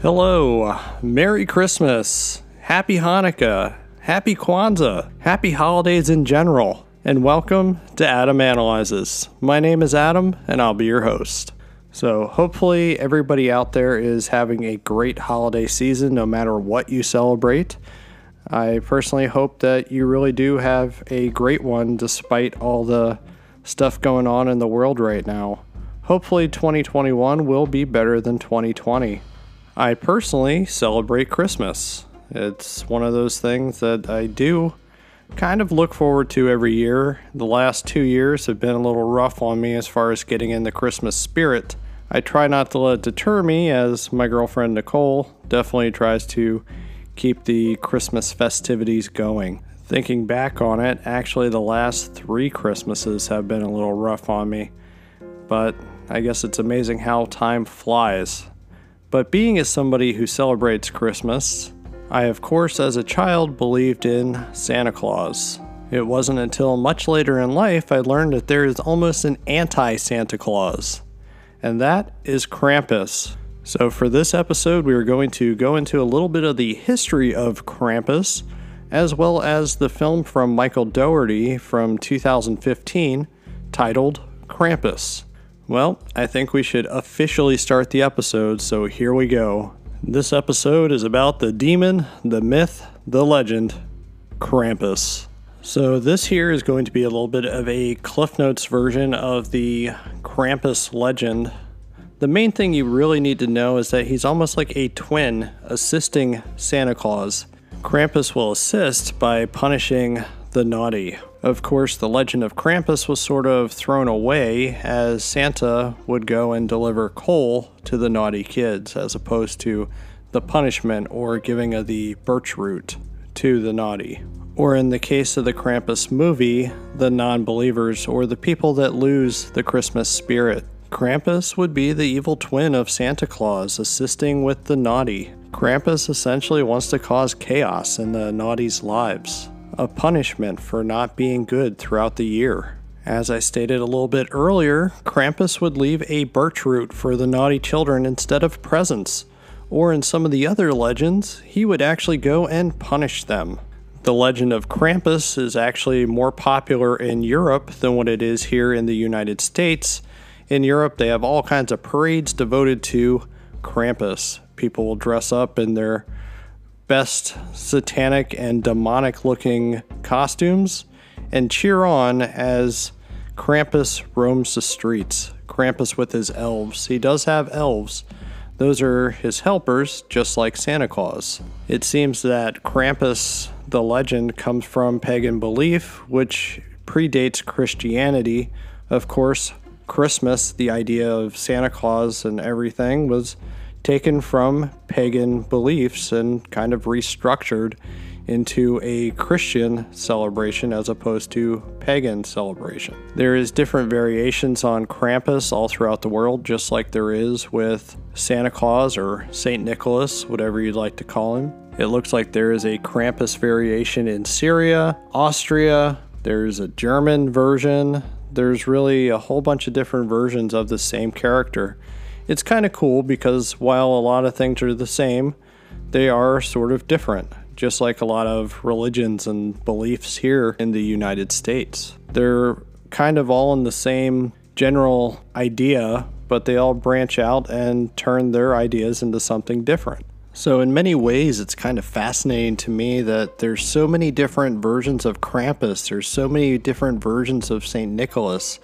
Hello, Merry Christmas, Happy Hanukkah, Happy Kwanzaa, Happy Holidays in general, and welcome to Adam Analyzes. My name is Adam, and I'll be your host. So, hopefully, everybody out there is having a great holiday season no matter what you celebrate. I personally hope that you really do have a great one despite all the stuff going on in the world right now. Hopefully, 2021 will be better than 2020. I personally celebrate Christmas. It's one of those things that I do kind of look forward to every year. The last two years have been a little rough on me as far as getting in the Christmas spirit. I try not to let it deter me, as my girlfriend Nicole definitely tries to keep the Christmas festivities going. Thinking back on it, actually, the last three Christmases have been a little rough on me. But I guess it's amazing how time flies. But being as somebody who celebrates Christmas, I of course as a child believed in Santa Claus. It wasn't until much later in life I learned that there is almost an anti Santa Claus, and that is Krampus. So, for this episode, we are going to go into a little bit of the history of Krampus, as well as the film from Michael Dougherty from 2015 titled Krampus. Well, I think we should officially start the episode, so here we go. This episode is about the demon, the myth, the legend, Krampus. So, this here is going to be a little bit of a Cliff Notes version of the Krampus legend. The main thing you really need to know is that he's almost like a twin assisting Santa Claus. Krampus will assist by punishing the naughty. Of course, the legend of Krampus was sort of thrown away as Santa would go and deliver coal to the naughty kids as opposed to the punishment or giving of the birch root to the naughty. Or in the case of the Krampus movie, the non believers or the people that lose the Christmas spirit. Krampus would be the evil twin of Santa Claus, assisting with the naughty. Krampus essentially wants to cause chaos in the naughty's lives a punishment for not being good throughout the year. As I stated a little bit earlier, Krampus would leave a birch root for the naughty children instead of presents, or in some of the other legends, he would actually go and punish them. The legend of Krampus is actually more popular in Europe than what it is here in the United States. In Europe, they have all kinds of parades devoted to Krampus. People will dress up in their best satanic and demonic looking costumes and cheer on as Krampus roams the streets. Krampus with his elves. He does have elves. Those are his helpers, just like Santa Claus. It seems that Krampus, the legend, comes from pagan belief, which predates Christianity. Of course, Christmas, the idea of Santa Claus and everything, was taken from pagan beliefs and kind of restructured into a Christian celebration as opposed to pagan celebration. There is different variations on Krampus all throughout the world just like there is with Santa Claus or Saint Nicholas, whatever you'd like to call him. It looks like there is a Krampus variation in Styria, Austria, there's a German version. There's really a whole bunch of different versions of the same character it's kind of cool because while a lot of things are the same, they are sort of different, just like a lot of religions and beliefs here in the United States. They're kind of all in the same general idea, but they all branch out and turn their ideas into something different. So, in many ways, it's kind of fascinating to me that there's so many different versions of Krampus, there's so many different versions of St. Nicholas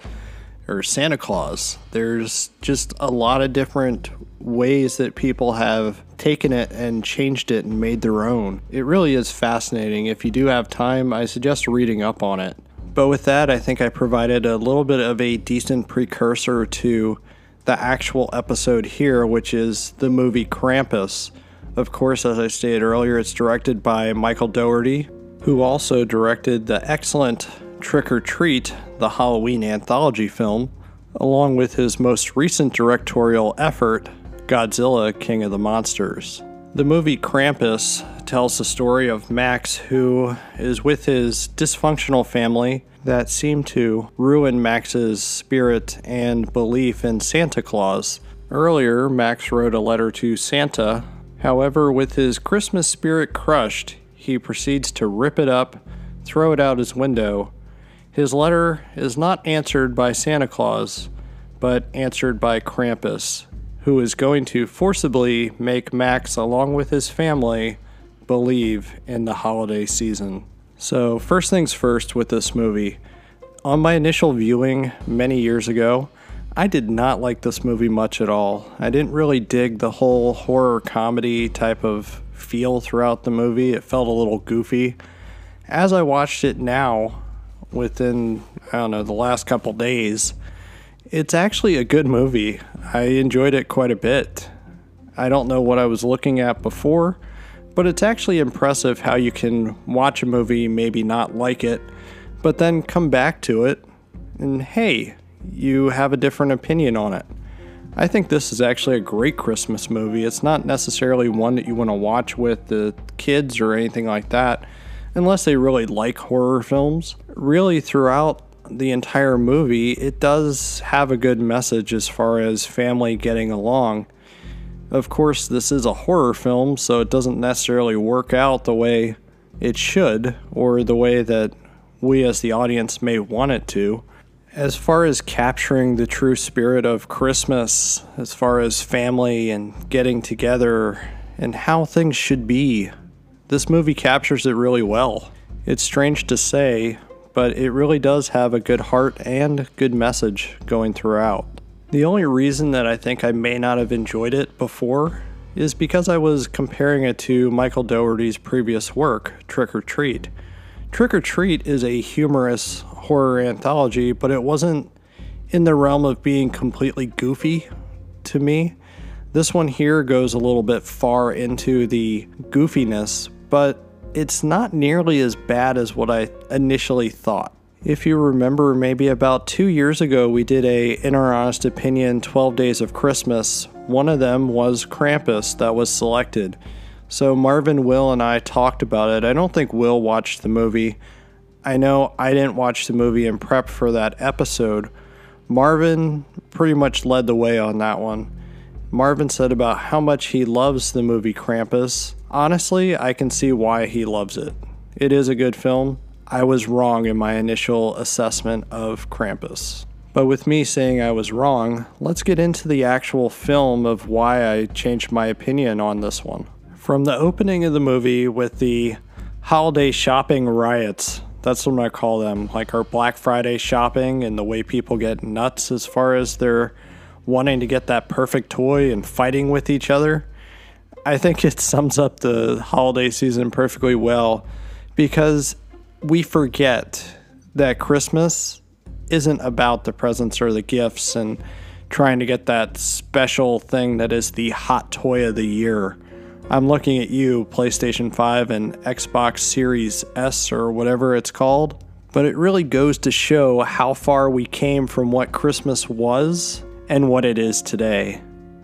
or Santa Claus. There's just a lot of different ways that people have taken it and changed it and made their own. It really is fascinating. If you do have time, I suggest reading up on it. But with that, I think I provided a little bit of a decent precursor to the actual episode here, which is the movie Krampus. Of course, as I stated earlier, it's directed by Michael Dougherty, who also directed the excellent Trick 'r Treat, the Halloween anthology film, along with his most recent directorial effort, Godzilla King of the Monsters. The movie Krampus tells the story of Max, who is with his dysfunctional family that seem to ruin Max's spirit and belief in Santa Claus. Earlier, Max wrote a letter to Santa However, with his Christmas spirit crushed, he proceeds to rip it up, throw it out his window. His letter is not answered by Santa Claus, but answered by Krampus, who is going to forcibly make Max, along with his family, believe in the holiday season. So, first things first with this movie. On my initial viewing many years ago, I did not like this movie much at all. I didn't really dig the whole horror comedy type of feel throughout the movie. It felt a little goofy. As I watched it now, within, I don't know, the last couple days, it's actually a good movie. I enjoyed it quite a bit. I don't know what I was looking at before, but it's actually impressive how you can watch a movie, maybe not like it, but then come back to it and hey, you have a different opinion on it. I think this is actually a great Christmas movie. It's not necessarily one that you want to watch with the kids or anything like that, unless they really like horror films. Really, throughout the entire movie, it does have a good message as far as family getting along. Of course, this is a horror film, so it doesn't necessarily work out the way it should or the way that we as the audience may want it to. As far as capturing the true spirit of Christmas, as far as family and getting together and how things should be, this movie captures it really well. It's strange to say, but it really does have a good heart and good message going throughout. The only reason that I think I may not have enjoyed it before is because I was comparing it to Michael Dougherty's previous work, Trick 'r Treat. Trick 'r Treat is a humorous horror anthology, but it wasn't in the realm of being completely goofy to me. This one here goes a little bit far into the goofiness, but it's not nearly as bad as what I initially thought. If you remember, maybe about two years ago, we did a In Our Honest Opinion 12 Days of Christmas. One of them was Krampus that was selected. So Marvin, Will, and I talked about it. I don't think Will watched the movie. I know I didn't watch the movie in prep for that episode. Marvin pretty much led the way on that one. Marvin said about how much he loves the movie Krampus. Honestly, I can see why he loves it. It is a good film. I was wrong in my initial assessment of Krampus. But with me saying I was wrong, let's get into the actual film of why I changed my opinion on this one. From the opening of the movie with the holiday shopping riots, that's what I call them, like our Black Friday shopping and the way people get nuts as far as their wanting to get that perfect toy and fighting with each other. I think it sums up the holiday season perfectly well because we forget that Christmas isn't about the presents or the gifts and trying to get that special thing that is the hot toy of the year. I'm looking at you, PlayStation 5 and Xbox Series S or whatever it's called. But it really goes to show how far we came from what Christmas was and what it is today.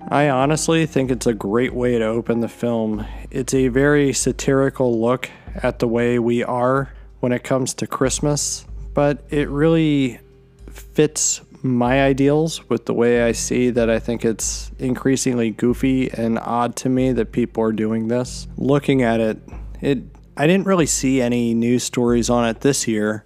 I honestly think it's a great way to open the film. It's a very satirical look at the way we are when it comes to Christmas, but it really fits my ideals with the way I see that I think it's increasingly goofy and odd to me that people are doing this. Looking at it, it I didn't really see any news stories on it this year,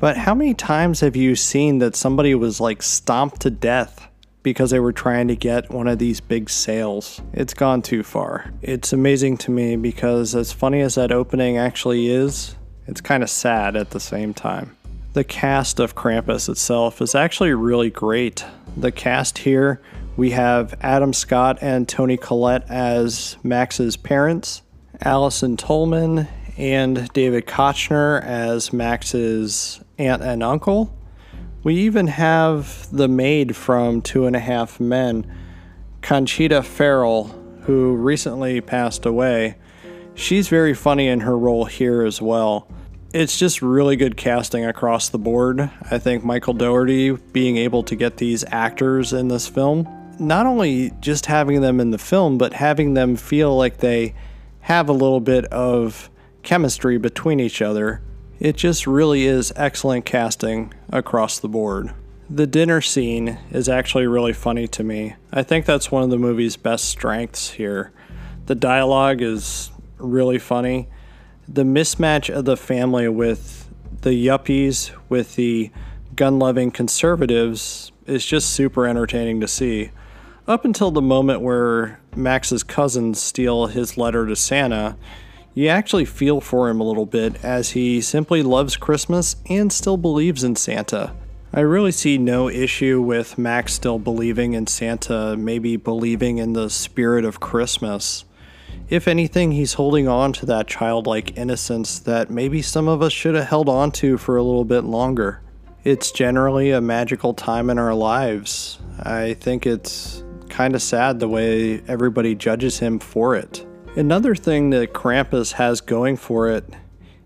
but how many times have you seen that somebody was like stomped to death because they were trying to get one of these big sales? It's gone too far. It's amazing to me because as funny as that opening actually is, it's kind of sad at the same time. The cast of Krampus itself is actually really great. The cast here, we have Adam Scott and Toni Collette as Max's parents, Allison Tolman and David Koechner as Max's aunt and uncle. We even have the maid from Two and a Half Men, Conchata Ferrell, who recently passed away. She's very funny in her role here as well it's just really good casting across the board. I think Michael Dougherty being able to get these actors in this film, not only just having them in the film, but having them feel like they have a little bit of chemistry between each other. It just really is excellent casting across the board. The dinner scene is actually really funny to me. I think that's one of the movie's best strengths here. The dialogue is really funny. The mismatch of the family with the yuppies, with the gun loving conservatives, is just super entertaining to see. Up until the moment where Max's cousins steal his letter to Santa, you actually feel for him a little bit as he simply loves Christmas and still believes in Santa. I really see no issue with Max still believing in Santa, maybe believing in the spirit of Christmas. If anything, he's holding on to that childlike innocence that maybe some of us should have held on to for a little bit longer. It's generally a magical time in our lives. I think it's kind of sad the way everybody judges him for it. Another thing that Krampus has going for it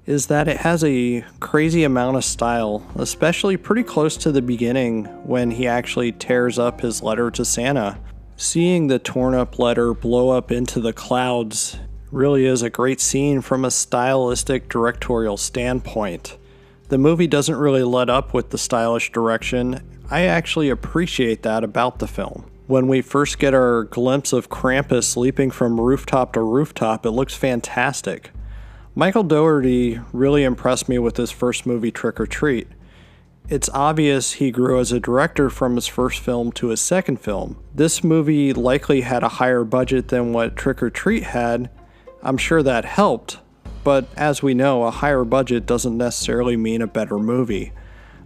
is that it has a crazy amount of style, especially pretty close to the beginning when he actually tears up his letter to Santa. Seeing the torn up letter blow up into the clouds really is a great scene from a stylistic directorial standpoint. The movie doesn't really let up with the stylish direction. I actually appreciate that about the film. When we first get our glimpse of Krampus leaping from rooftop to rooftop, it looks fantastic. Michael Dougherty really impressed me with his first movie, Trick 'r Treat. It's obvious he grew as a director from his first film to his second film. This movie likely had a higher budget than what Trick 'r Treat had. I'm sure that helped, but as we know, a higher budget doesn't necessarily mean a better movie.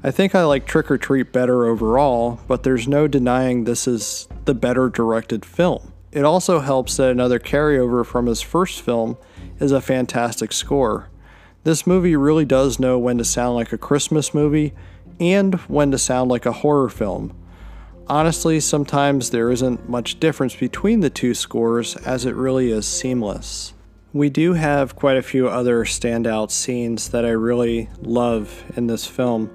I think I like Trick 'r Treat better overall, but there's no denying this is the better directed film. It also helps that another carryover from his first film is a fantastic score. This movie really does know when to sound like a Christmas movie and when to sound like a horror film. Honestly, sometimes there isn't much difference between the two scores as it really is seamless. We do have quite a few other standout scenes that I really love in this film.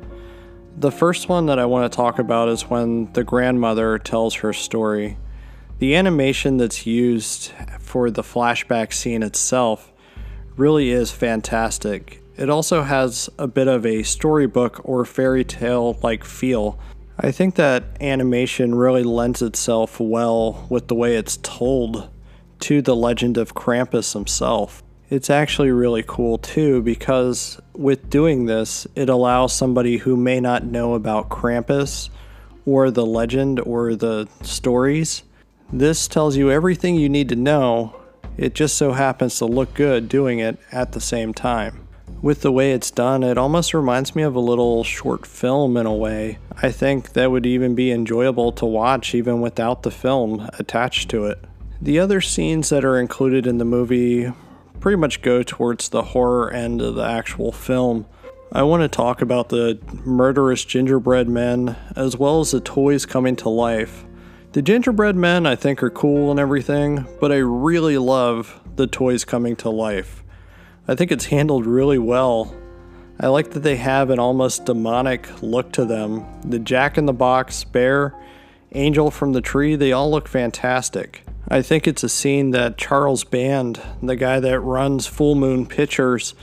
The first one that I want to talk about is when the grandmother tells her story. The animation that's used for the flashback scene itself really is fantastic. It also has a bit of a storybook or fairy tale like feel. I think that animation really lends itself well with the way it's told to the legend of Krampus himself. It's actually really cool too because with doing this, it allows somebody who may not know about Krampus or the legend or the stories this tells you everything you need to know, it just so happens to look good doing it at the same time. With the way it's done, it almost reminds me of a little short film in a way. I think that would even be enjoyable to watch even without the film attached to it. The other scenes that are included in the movie pretty much go towards the horror end of the actual film. I want to talk about the murderous gingerbread men as well as the toys coming to life. The gingerbread men I think are cool and everything, but I really love the toys coming to life. I think it's handled really well. I like that they have an almost demonic look to them. The Jack in the Box, Bear, Angel from the Tree, they all look fantastic. I think it's a scene that Charles Band, the guy that runs Full Moon Pictures,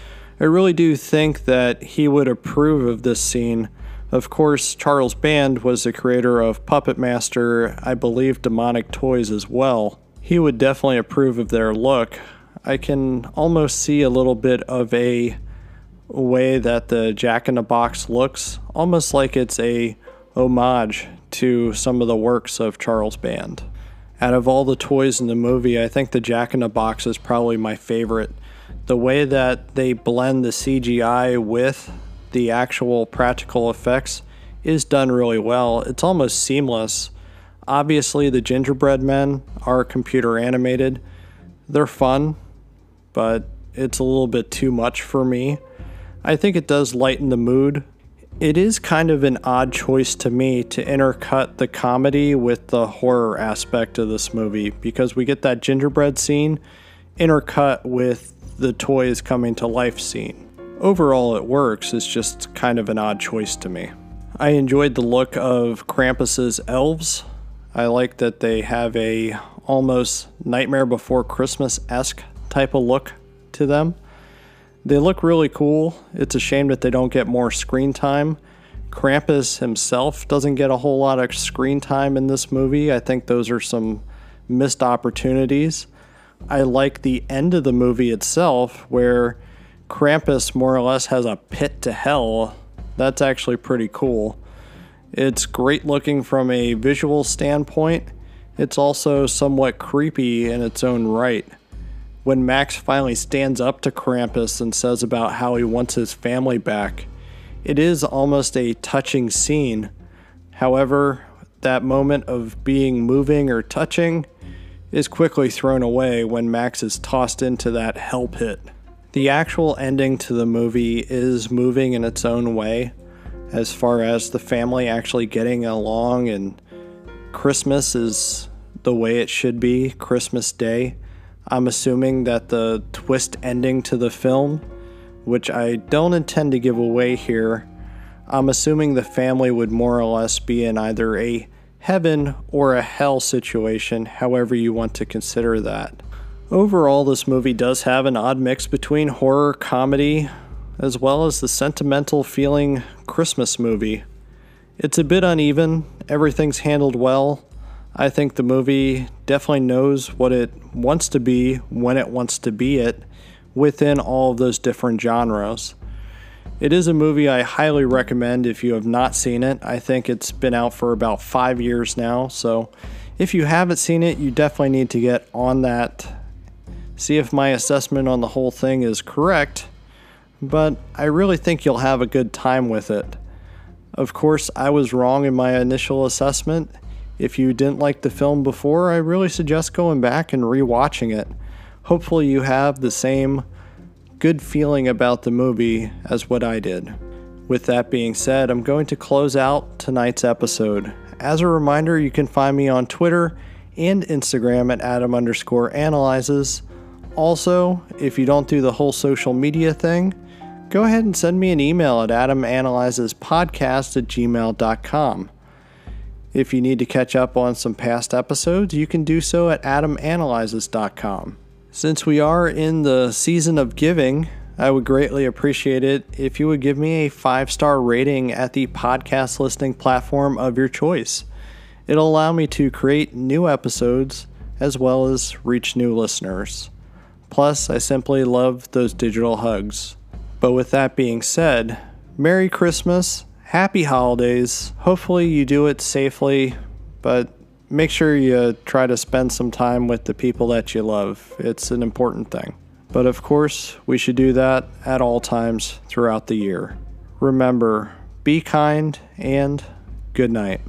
I really do think that he would approve of this scene of course, Charles Band was the creator of Puppet Master, I believe Demonic Toys as well. He would definitely approve of their look. I can almost see a little bit of a way that the Jack in the Box looks, almost like it's a homage to some of the works of Charles Band. Out of all the toys in the movie, I think the Jack in the Box is probably my favorite. The way that they blend the CGI with the actual practical effects is done really well. It's almost seamless. Obviously, the gingerbread men are computer animated. They're fun, but it's a little bit too much for me. I think it does lighten the mood. It is kind of an odd choice to me to intercut the comedy with the horror aspect of this movie because we get that gingerbread scene intercut with the toys coming to life scene. Overall, it works, it's just kind of an odd choice to me. I enjoyed the look of Krampus's elves. I like that they have a almost Nightmare Before Christmas esque type of look to them. They look really cool. It's a shame that they don't get more screen time. Krampus himself doesn't get a whole lot of screen time in this movie. I think those are some missed opportunities. I like the end of the movie itself where Krampus more or less has a pit to hell. That's actually pretty cool. It's great looking from a visual standpoint. It's also somewhat creepy in its own right. When Max finally stands up to Krampus and says about how he wants his family back, it is almost a touching scene. However, that moment of being moving or touching is quickly thrown away when Max is tossed into that hell pit. The actual ending to the movie is moving in its own way, as far as the family actually getting along, and Christmas is the way it should be Christmas Day. I'm assuming that the twist ending to the film, which I don't intend to give away here, I'm assuming the family would more or less be in either a heaven or a hell situation, however you want to consider that. Overall, this movie does have an odd mix between horror, comedy, as well as the sentimental feeling Christmas movie. It's a bit uneven, everything's handled well. I think the movie definitely knows what it wants to be when it wants to be it within all of those different genres. It is a movie I highly recommend if you have not seen it. I think it's been out for about five years now, so if you haven't seen it, you definitely need to get on that. See if my assessment on the whole thing is correct, but I really think you'll have a good time with it. Of course, I was wrong in my initial assessment. If you didn't like the film before, I really suggest going back and rewatching it. Hopefully, you have the same good feeling about the movie as what I did. With that being said, I'm going to close out tonight's episode. As a reminder, you can find me on Twitter and Instagram at Adam underscore analyzes. Also, if you don't do the whole social media thing, go ahead and send me an email at adamanalyzespodcast at gmail.com. If you need to catch up on some past episodes, you can do so at adamanalyzes.com. Since we are in the season of giving, I would greatly appreciate it if you would give me a five star rating at the podcast listening platform of your choice. It'll allow me to create new episodes as well as reach new listeners. Plus, I simply love those digital hugs. But with that being said, Merry Christmas, Happy Holidays. Hopefully, you do it safely, but make sure you try to spend some time with the people that you love. It's an important thing. But of course, we should do that at all times throughout the year. Remember, be kind and good night.